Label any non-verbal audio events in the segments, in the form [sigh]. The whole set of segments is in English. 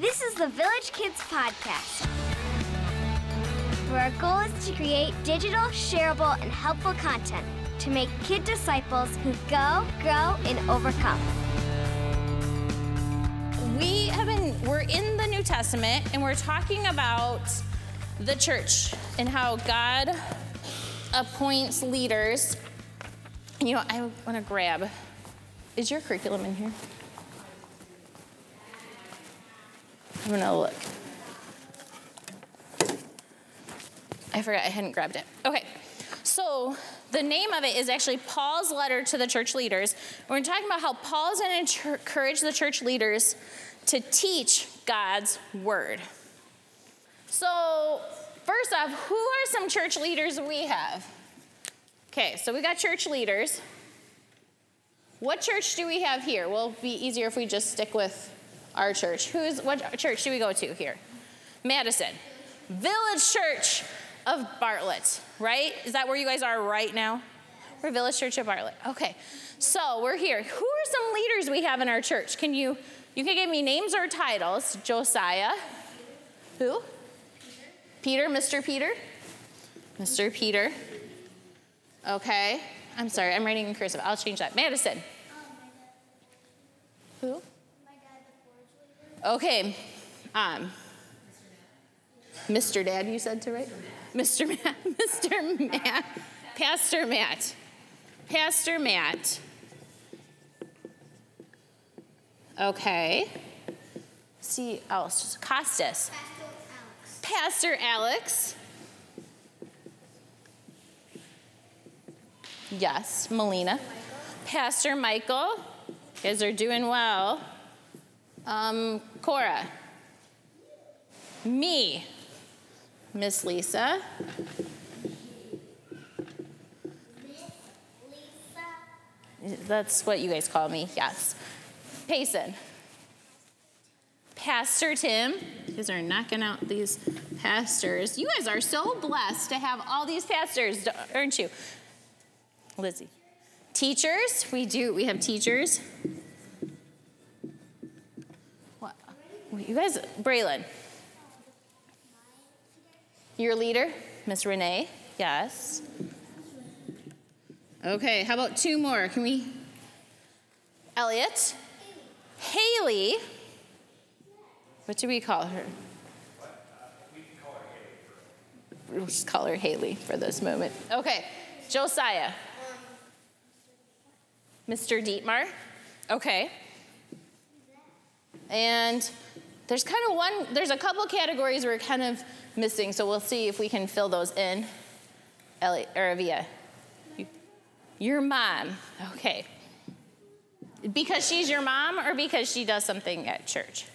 This is the Village Kids Podcast, where our goal is to create digital, shareable, and helpful content to make kid disciples who go, grow, and overcome. We have been, we're in the New Testament and we're talking about the church and how God appoints leaders. You know, I want to grab, is your curriculum in here? I'm gonna look. I forgot I hadn't grabbed it. Okay, so the name of it is actually Paul's letter to the church leaders. We're talking about how Paul's going to encourage the church leaders to teach God's word. So, first off, who are some church leaders we have? Okay, so we got church leaders. What church do we have here? Well, it'll be easier if we just stick with our church. Who's what church do we go to here? Madison. Village Church of Bartlett, right? Is that where you guys are right now? We're Village Church of Bartlett. Okay. So, we're here. Who are some leaders we have in our church? Can you you can give me names or titles? Josiah. Who? Peter, Mr. Peter? Mr. Peter. Okay. I'm sorry, I'm writing in cursive. I'll change that. Madison. Who? Okay. Um, Mr. Dad, you said to right? Mr. Matt. [laughs] Mr. Matt. Pastor Matt. Pastor Matt. Okay. See else. Costas. Pastor Alex. Yes, Melina. Pastor Michael. You guys are doing well. Um, Cora. Me. Miss Lisa. That's what you guys call me, yes. Payson. Pastor Tim. You guys are knocking out these pastors. You guys are so blessed to have all these pastors, aren't you? Lizzie. Teachers, we do, we have teachers. What? You guys, Braylon. Your leader, Miss Renee. Yes. Okay, how about two more? Can we? Elliot. Haley. What do we call her? We'll just call her Haley for this moment. Okay, Josiah. Mr. Dietmar. Okay. And there's kind of one, there's a couple categories we're kind of missing, so we'll see if we can fill those in. Ellie, or. Your mom. Okay. Because she's your mom or because she does something at church?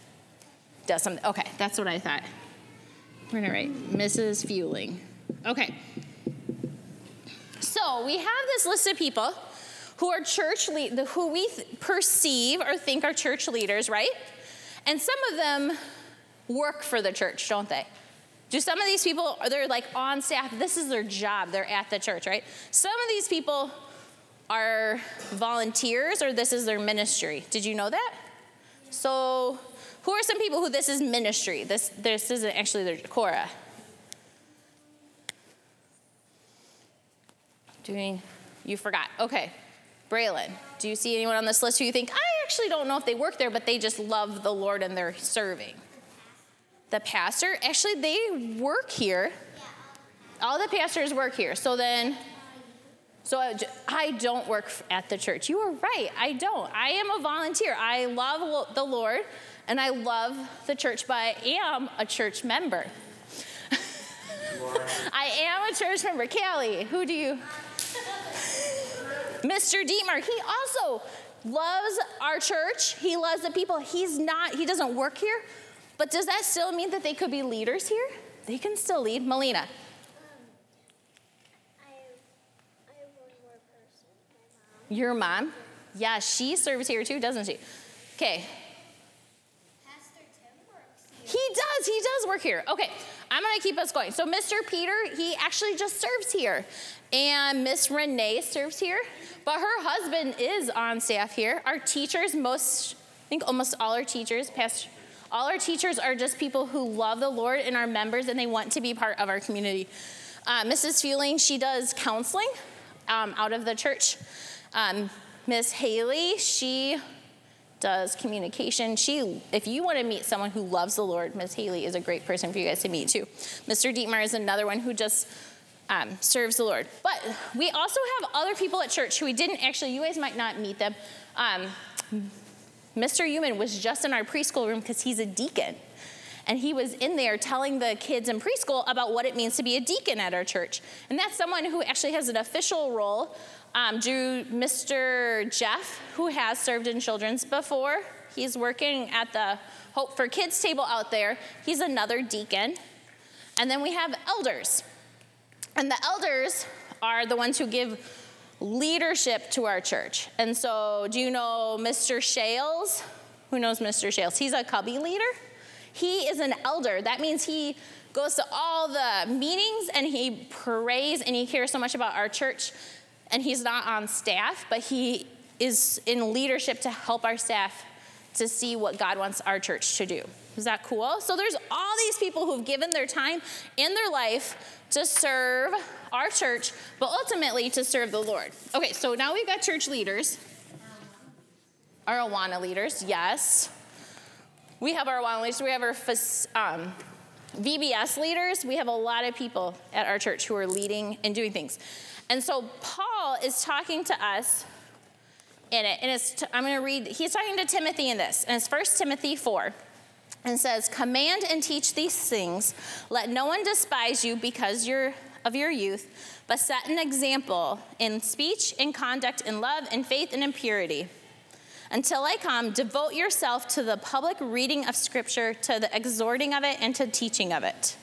Does something. Okay, that's what I thought. We're gonna write Mrs. Fueling. Okay. So we have this list of people who are church lead, who we th- perceive or think are church leaders, right? And some of them work for the church, don't they? Do some of these people, they're like on staff, this is their job, they're at the church, right? Some of these people are volunteers or this is their ministry. Did you know that? So, who are some people who this is ministry? This, this isn't actually their Cora. Doing, you forgot. Okay. Braylon, do you see anyone on this list who you think, actually don't know if they work there, but they just love the Lord and they're serving? The pastor, actually, they work here. All the pastors work here. So then, so I don't work at the church. You are right. I don't. I am a volunteer. I love the Lord and I love the church, but I am a church member. [laughs] I am a church member. Callie, who do you? [laughs] Mr. Dietmar, he also loves our church. He loves the people. He's not, he doesn't work here. But does that still mean that they could be leaders here? They can still lead. Melina. Your mom? Yeah, she serves here too, doesn't she? Okay. Pastor Tim works here. He does. He does work here. Okay. I'm to keep us going. So, Mr. Peter, he actually just serves here. And Miss Renee serves here. But her husband is on staff here. Our teachers, most, I think almost all our teachers, past, All our teachers are just people who love the Lord and are members and they want to be part of our community. Uh, Mrs. Fueling, she does counseling um, out of the church. Um, Miss Haley, she does communication. She, if you want to meet someone who loves the Lord, Miss Haley is a great person for you guys to meet too. Mr. Dietmar is another one who just um, serves the Lord. But we also have other people at church who we didn't actually. You guys might not meet them. Um, Mr. Human was just in our preschool room because he's a deacon. And he was in there telling the kids in preschool about what it means to be a deacon at our church. And that's someone who actually has an official role. Um, Mr. Jeff, who has served in children's before, he's working at the Hope for Kids table out there. He's another deacon. And then we have elders. And the elders are the ones who give leadership to our church. And so, do you know Mr. Shales? Who knows Mr. Shales? He's a cubby leader. He is an elder. That means he goes to all the meetings and he prays and he cares so much about our church. And he's not on staff, but he is in leadership to help our staff to see what God wants our church to do. Is that cool? So there's all these people who've given their time in their life to serve our church, but ultimately to serve the Lord. Okay, so now we've got church leaders. Our Awana leaders, yes. We have our Awana leaders. We have our um, VBS leaders. We have a lot of people at our church who are leading and doing things. And so Paul is talking to us in it, and it's t- I'm going to read. He's talking to Timothy in this, and it's 1 Timothy 4 and says, Command and teach these things. Let no one despise you because you're of your youth, but set an example in speech, in conduct, in love, in faith, and in purity. Until I come, devote yourself to the public reading of Scripture, to the exhorting of it, and to teaching of it.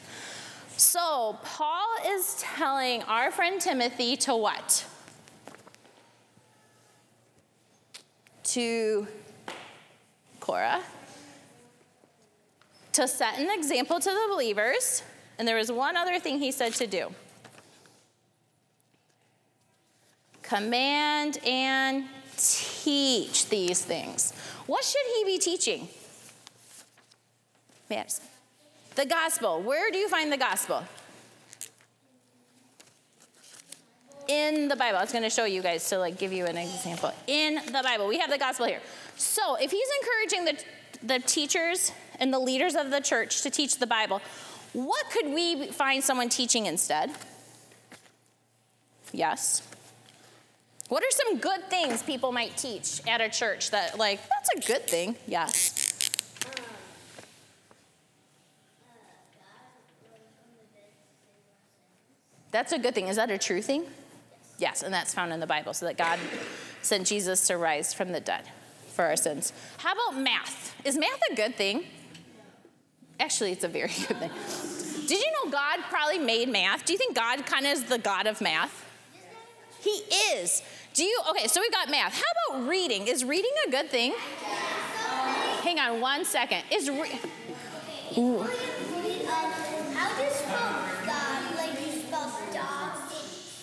So, Paul is telling our friend Timothy to what? To Cora, to set an example to the believers. And there was one other thing he said to do command and teach these things. What should he be teaching? Yes. The gospel. Where do you find the gospel? In the Bible. I was going to show you guys to like give you an example. In the Bible. We have the gospel here. So, if he's encouraging the the teachers and the leaders of the church to teach the Bible, what could we find someone teaching instead? Yes. What are some good things people might teach at a church that, like, that's a good thing? Yes. That's a good thing. Is that a true thing? Yes, and that's found in the Bible, so that God sent Jesus to rise from the dead for our sins. How about math? Is math a good thing? Actually, it's a very [laughs] good thing. Did you know God probably made math? Do you think God kind of is the God of math? He is. Do you? Okay, so we got math. How about reading? Is reading a good thing? Hang on one second. Is re-.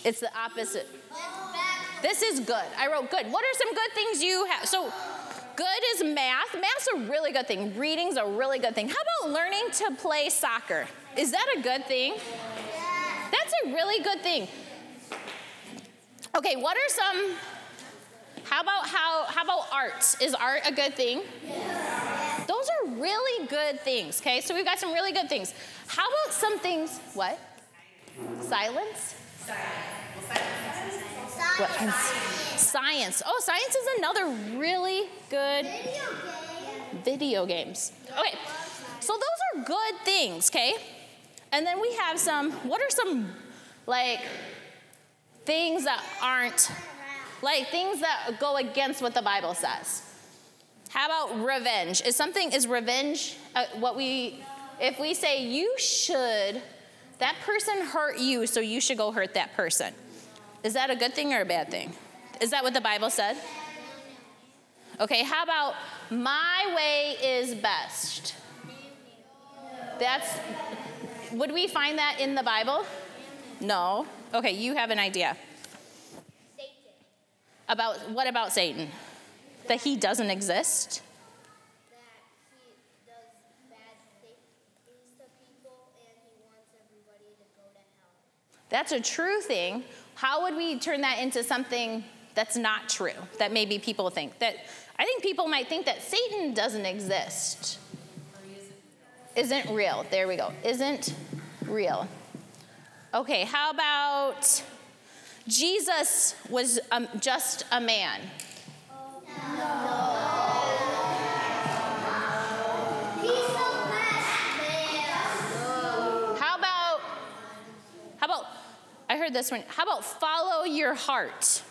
It's the opposite. This is good. I wrote good. What are some good things you have? So Good is math. Math's a really good thing. Reading's a really good thing. How about learning to play soccer? Is that a good thing? That's a really good thing. Okay, what are some how about how how about art? Is art a good thing? Yes. Those are really good things, okay? So we've got some really good things. How about some things what? Silence? What? Science. Oh, science is another really good video, video games. Okay, so those are good things, okay? And then we have some, what are some, like, things that aren't, like, things that go against what the Bible says? How about revenge? Is something, is revenge uh, what we, if we say you should, that person hurt you, so you should go hurt that person. Is that a good thing or a bad thing? Is that what the Bible said? Okay, how about my way is best? That's, would we find that in the Bible? No. Okay, you have an idea. Satan. About what about Satan? That, that he doesn't exist? He that's a true thing. How would we turn that into something that's not true? That maybe people think that I think people might think that Satan doesn't exist. Isn't real. There we go. Isn't real. Okay, how about Jesus was um, just a man? How about, how about, I heard this one. How about follow your heart?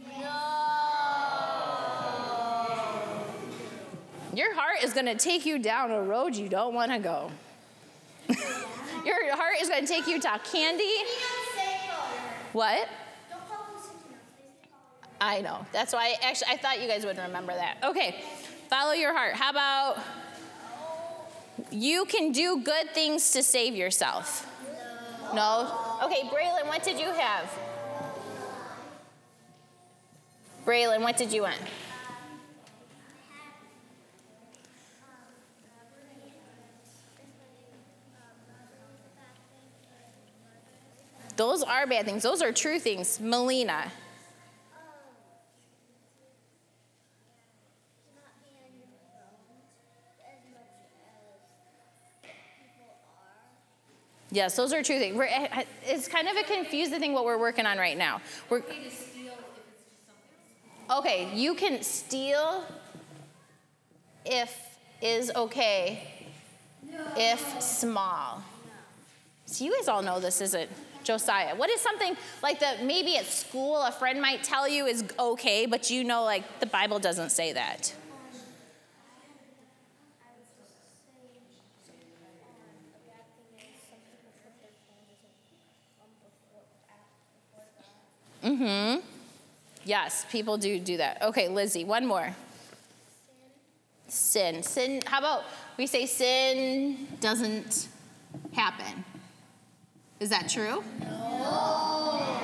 No. Your heart is going to take you down a road you don't want to go. [laughs] Your heart is going to take you to candy. What? I know. That's why I actually I thought you guys would remember that. Okay. Follow your heart. How about you can do good things to save yourself? No? Okay, Braylon, what did you have? Braylon, what did you want? Those are bad things. Those are true things. Melina. Yes, those are true things. We're, eh, eh, it's kind of a confusing thing what we're working on right now. We're, okay, you can steal if is okay if small. So you guys all know this isn't Josiah. What is something like that maybe at school a friend might tell you is okay, but you know like the Bible doesn't say that? Mm-hmm. Yes, people do do that. Okay, Lizzie, one more. Sin. Sin. How about we say sin doesn't happen? Is that true? No.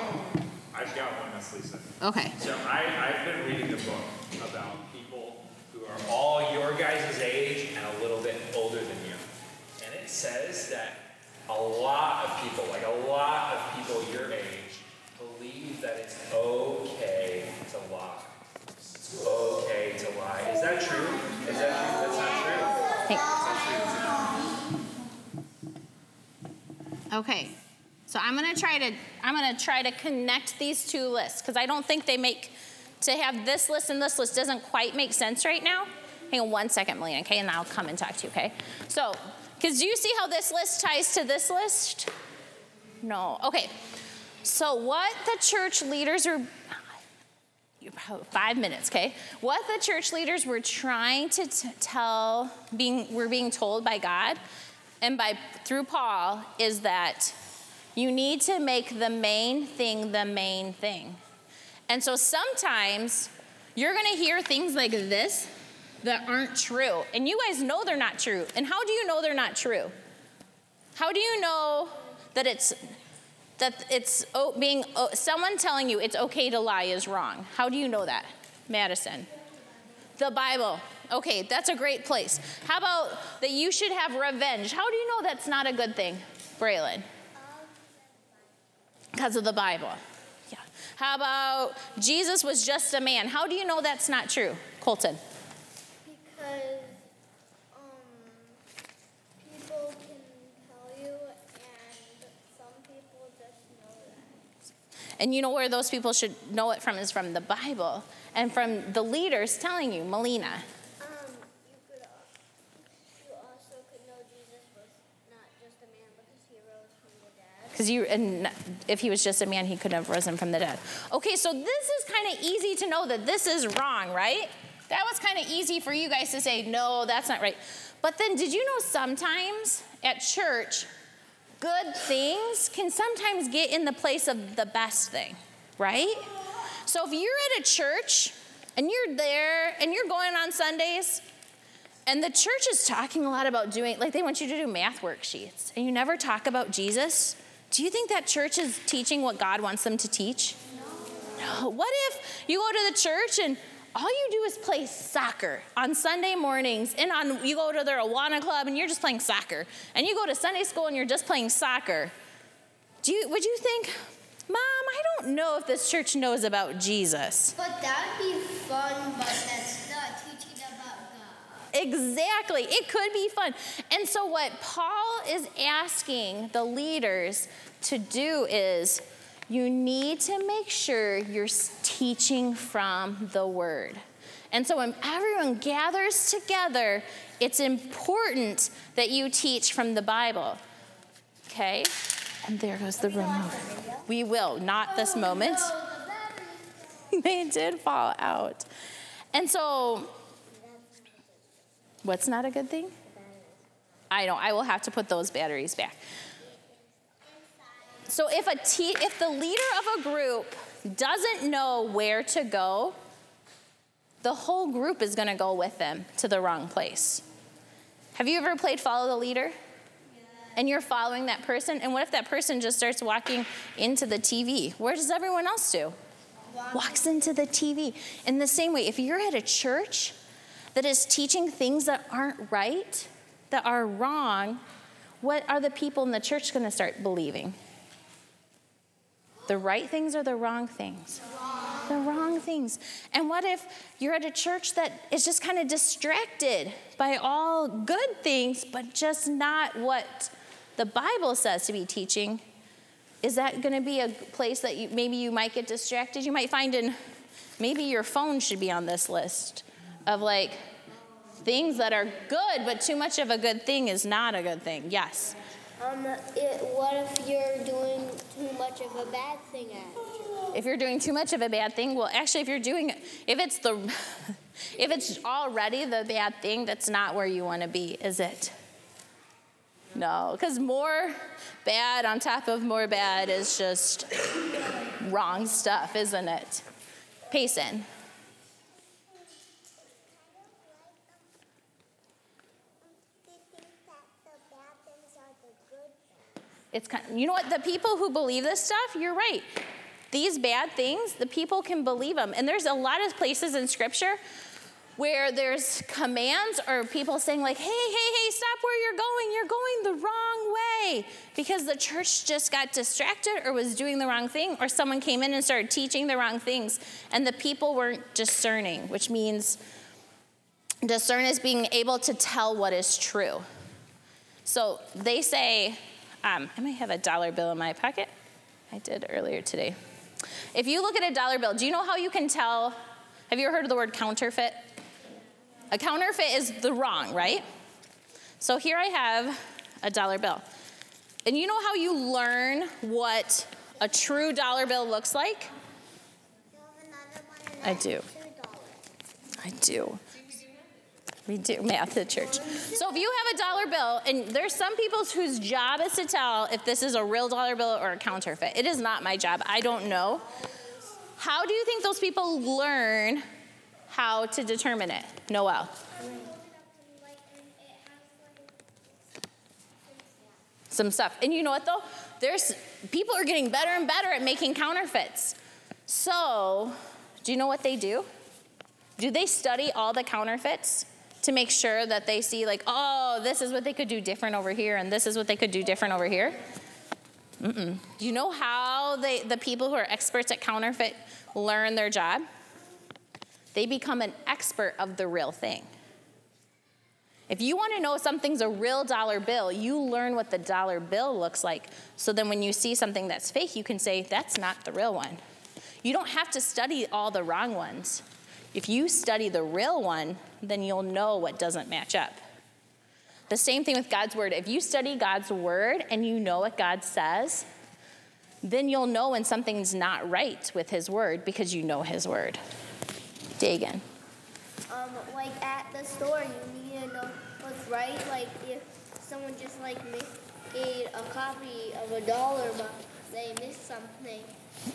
I've got one, Miss Lisa. Okay. So I, I've been reading a book about people who are all your guys' age and a little bit older than you. And it says that a lot of people, like a lot of people your age, believe that it's okay to lie. It's okay to lie. Is that true? Is that true? That's not true. Hey. That's not true. Okay. So I'm gonna try to I'm gonna try to connect these two lists because I don't think they make to have this list and this list doesn't quite make sense right now. Hang on one second, Melina, okay, and I'll come and talk to you, okay? So, because do you see how this list ties to this list? No. Okay. So what the church leaders are five minutes, okay? What the church leaders were trying to t- tell, being we're being told by God and by through Paul is that you need to make the main thing the main thing. And so sometimes you're to hear things like this that aren't true. And you guys know they're not true. And how do you know they're not true? How do you know that it's that it's oh, being oh, someone telling you it's okay to lie is wrong? How do you know that? Madison. The Bible. Okay, that's a great place. How about that you should have revenge? How do you know that's not a good thing? Braylon because of the Bible. Yeah. How about Jesus was just a man? How do you know that's not true, Colton? Because people can tell you, and some people just know that. And you know where those people should know it from is from the Bible and from the leaders telling you, Melina. Because you and if he was just a man he couldn't have risen from the dead. Okay so this is kind of easy to know that this is wrong right? That was kind of easy for you guys to say no that's not right. But then did you know sometimes at church good things can sometimes get in the place of the best thing right? So if you're at a church and you're there and you're going on sundays and the church is talking a lot about doing, like, they want you to do math worksheets, and you never talk about Jesus. Do you think that church is teaching what God wants them to teach? No. What if you go to the church and all you do is play soccer on Sunday mornings, and on you go to their Awana club and you're just playing soccer, and you go to Sunday school and you're just playing soccer? Do you, would you think, Mom, I don't know if this church knows about Jesus? But that'd be fun, but that's not teaching about God. Exactly. It could be fun. And so, what Paul is asking the leaders to do is you need to make sure you're teaching from the word. And so, when everyone gathers together, it's important that you teach from the Bible. Okay? And there goes the remote. We will, not this moment. [laughs] they did fall out. And so, what's not a good thing? I know, I will have to put those batteries back. So if a te- if the leader of a group doesn't know where to go, the whole group is going to go with them to the wrong place. Have you ever played follow the leader? And you're following that person, and what if that person just starts walking into the TV? Where does everyone else do? Walks into the TV. In the same way, if you're at a church that is teaching things that aren't right, that are wrong, what are the people in the church going to start believing? The right things or the wrong things? The wrong things. And what if you're at a church that is just kind of distracted by all good things, but just not what the Bible says to be teaching? Is that going to be a place that you, maybe you might get distracted? You might find in maybe your phone should be on this list of like things that are good, but too much of a good thing is not a good thing. Yes. Um, it, what if you're doing too much of a bad thing at If you're doing too much of a bad thing, well, actually, if you're doing, if it's the, [laughs] if it's already the bad thing, that's not where you want to be, is it? No, because more bad on top of more bad is just wrong stuff, isn't it? Payson. It's kind of, you know what? The people who believe this stuff, you're right. These bad things, the people can believe them. And there's a lot of places in scripture where there's commands or people saying like, "Hey, hey, hey, stop where you're going. You're going the wrong way." Because the church just got distracted or was doing the wrong thing or someone came in and started teaching the wrong things and the people weren't discerning, which means discern is being able to tell what is true. So they say, um, I might have a dollar bill in my pocket. I did earlier today. If you look at a dollar bill, do you know how you can tell? Have you ever heard of the word counterfeit? A counterfeit is the wrong, right? So here I have a dollar bill. And you know how you learn what a true dollar bill looks like? I do. I do. We do math at church. So if you have a dollar bill, and there's some people whose job is to tell if this is a real dollar bill or a counterfeit. It is not my job. I don't know. How do you think those people learn how to determine it? Noel. Some stuff. And you know what though? There's people are getting better and better at making counterfeits. So, do you know what they do? Do they study all the counterfeits to make sure that they see like, oh, this is what they could do different over here and this is what they could do different over here? Mm-mm. Do you know how they, the people who are experts at counterfeit learn their job? They become an expert of the real thing. If you want to know something's a real dollar bill, you learn what the dollar bill looks like. So then when you see something that's fake, you can say, that's not the real one. You don't have to study all the wrong ones. If you study the real one, then you'll know what doesn't match up. The same thing with God's word. If you study God's word and you know what God says, then you'll know when something's not right with his word because you know his word. Dagan. Um, like at the store, you need to know what's right. Like if someone just like made a copy of a dollar, but they missed something.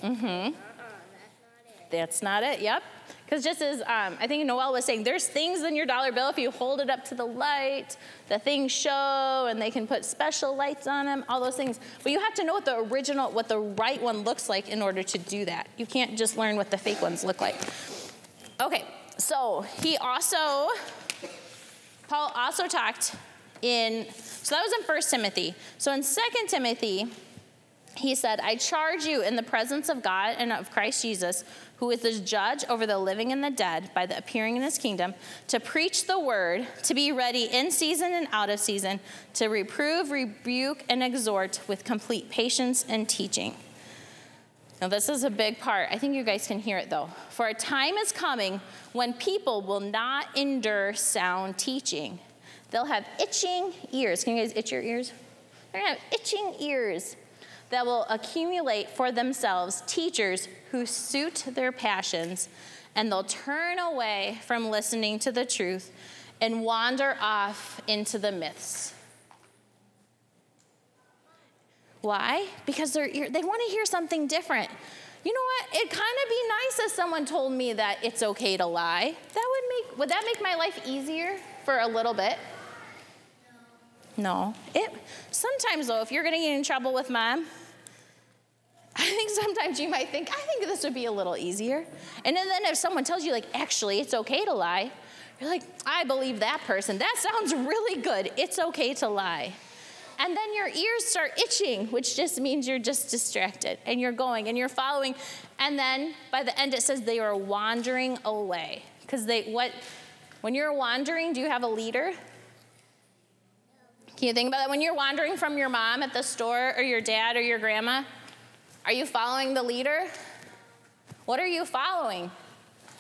Mm-hmm. Uh-uh, that's not it. That's not it. Yep. Because just as um, I think Noel was saying, there's things in your dollar bill, if you hold it up to the light, the things show and they can put special lights on them, all those things. But you have to know what the original, what the right one looks like in order to do that. You can't just learn what the fake ones look like. Okay, so he also, Paul also talked in, so that was in First Timothy. So in Second Timothy, he said, I charge you in the presence of God and of Christ Jesus, who is the judge over the living and the dead by the appearing in his kingdom, to preach the word, to be ready in season and out of season, to reprove, rebuke, and exhort with complete patience and teaching. Now, this is a big part. I think you guys can hear it though. For a time is coming when people will not endure sound teaching. They'll have itching ears. Can you guys itch your ears? They're gonna have itching ears that will accumulate for themselves teachers who suit their passions, and they'll turn away from listening to the truth and wander off into the myths. Why? Because they want to hear something different. You know what? It'd kind of be nice if someone told me that it's okay to lie. That would make would that make my life easier for a little bit? No. It sometimes though, if you're gonna get in trouble with mom, I think sometimes you might think, I think this would be a little easier. And then if someone tells you, like, actually, it's okay to lie, you're like, I believe that person. That sounds really good. It's okay to lie. And then your ears start itching, which just means you're just distracted and you're going and you're following. And then by the end, it says they are wandering away. Because they, what, when you're wandering, do you have a leader? Can you think about that? When you're wandering from your mom at the store or your dad or your grandma, are you following the leader? What are you following?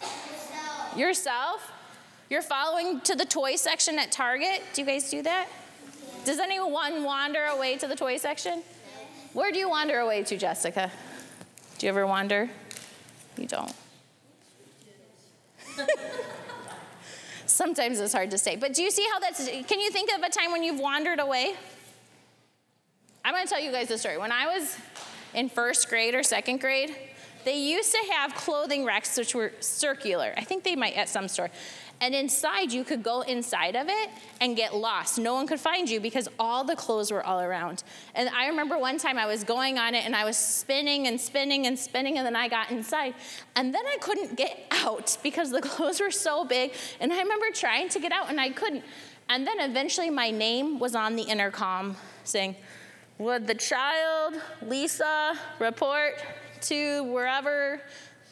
Yourself. Yourself? You're following to the toy section at Target? Do you guys do that? Does anyone wander away to the toy section? Where do you wander away to, Jessica? Do you ever wander? You don't. [laughs] Sometimes it's hard to say. But do you see how that's, can you think of a time when you've wandered away? I'm going to tell you guys a story. When I was in first grade or second grade, they used to have clothing racks which were circular. I think they might at some store. And inside, you could go inside of it and get lost. No one could find you because all the clothes were all around. And I remember one time I was going on it and I was spinning and spinning and spinning, and then I got inside. And then I couldn't get out because the [laughs] clothes were so big. And I remember trying to get out and I couldn't. And then eventually, my name was on the intercom saying, Would the child, Lisa, report to wherever?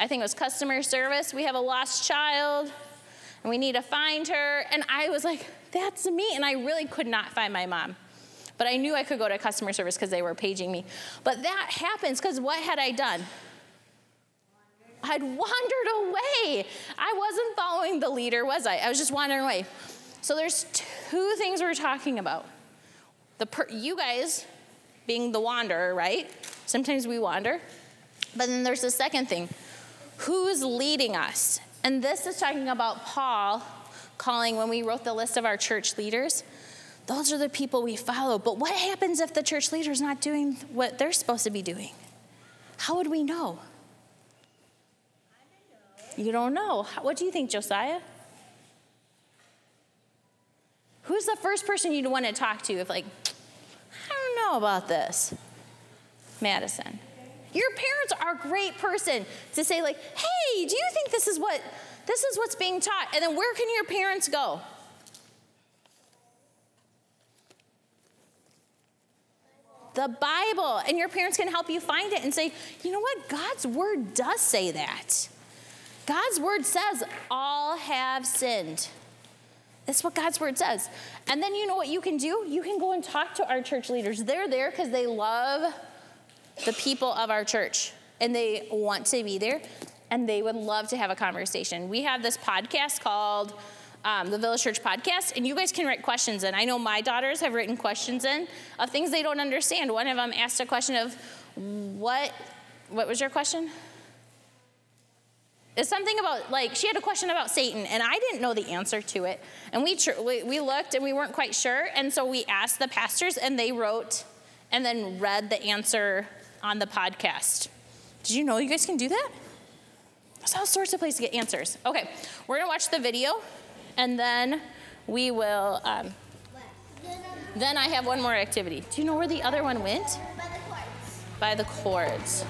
I think it was customer service. We have a lost child and we need to find her. And I was like, that's me. And I really could not find my mom. But I knew I could go to customer service because they were paging me. But that happens because what had I done? I'd wandered away. I wasn't following the leader, was I? I was just wandering away. So there's two things we're talking about. The per- you guys being the wanderer, right? Sometimes we wander. But then there's the second thing. Who's leading us? And this is talking about Paul calling when we wrote the list of our church leaders. Those are the people we follow. But what happens if the church leader is not doing what they're supposed to be doing? How would we know? You don't know. What do you think, Josiah? Who's the first person you'd want to talk to if, like, know about this? Madison. Your parents are a great person to say, like, hey, do you think this is what this is what's being taught? And then where can your parents go? The Bible. And your parents can help you find it and say, you know what? God's word does say that. God's word says, all have sinned. That's what God's word says. And then you know what you can do? You can go and talk to our church leaders. They're there because they love the people of our church and they want to be there and they would love to have a conversation. We have this podcast called um, the Village Church Podcast, and you guys can write questions in. I know my daughters have written questions in of things they don't understand. One of them asked a question of, "What? What was your question?" It's something about like she had a question about Satan, and I didn't know the answer to it. And we tr- we, we looked and we weren't quite sure, and so we asked the pastors, and they wrote and then read the answer on the podcast. Did you know you guys can do that? There's all sorts of places to get answers. Okay, we're gonna watch the video, and then we will. Um, then I have one more activity. Do you know where the other one went? By the cords. By the cords.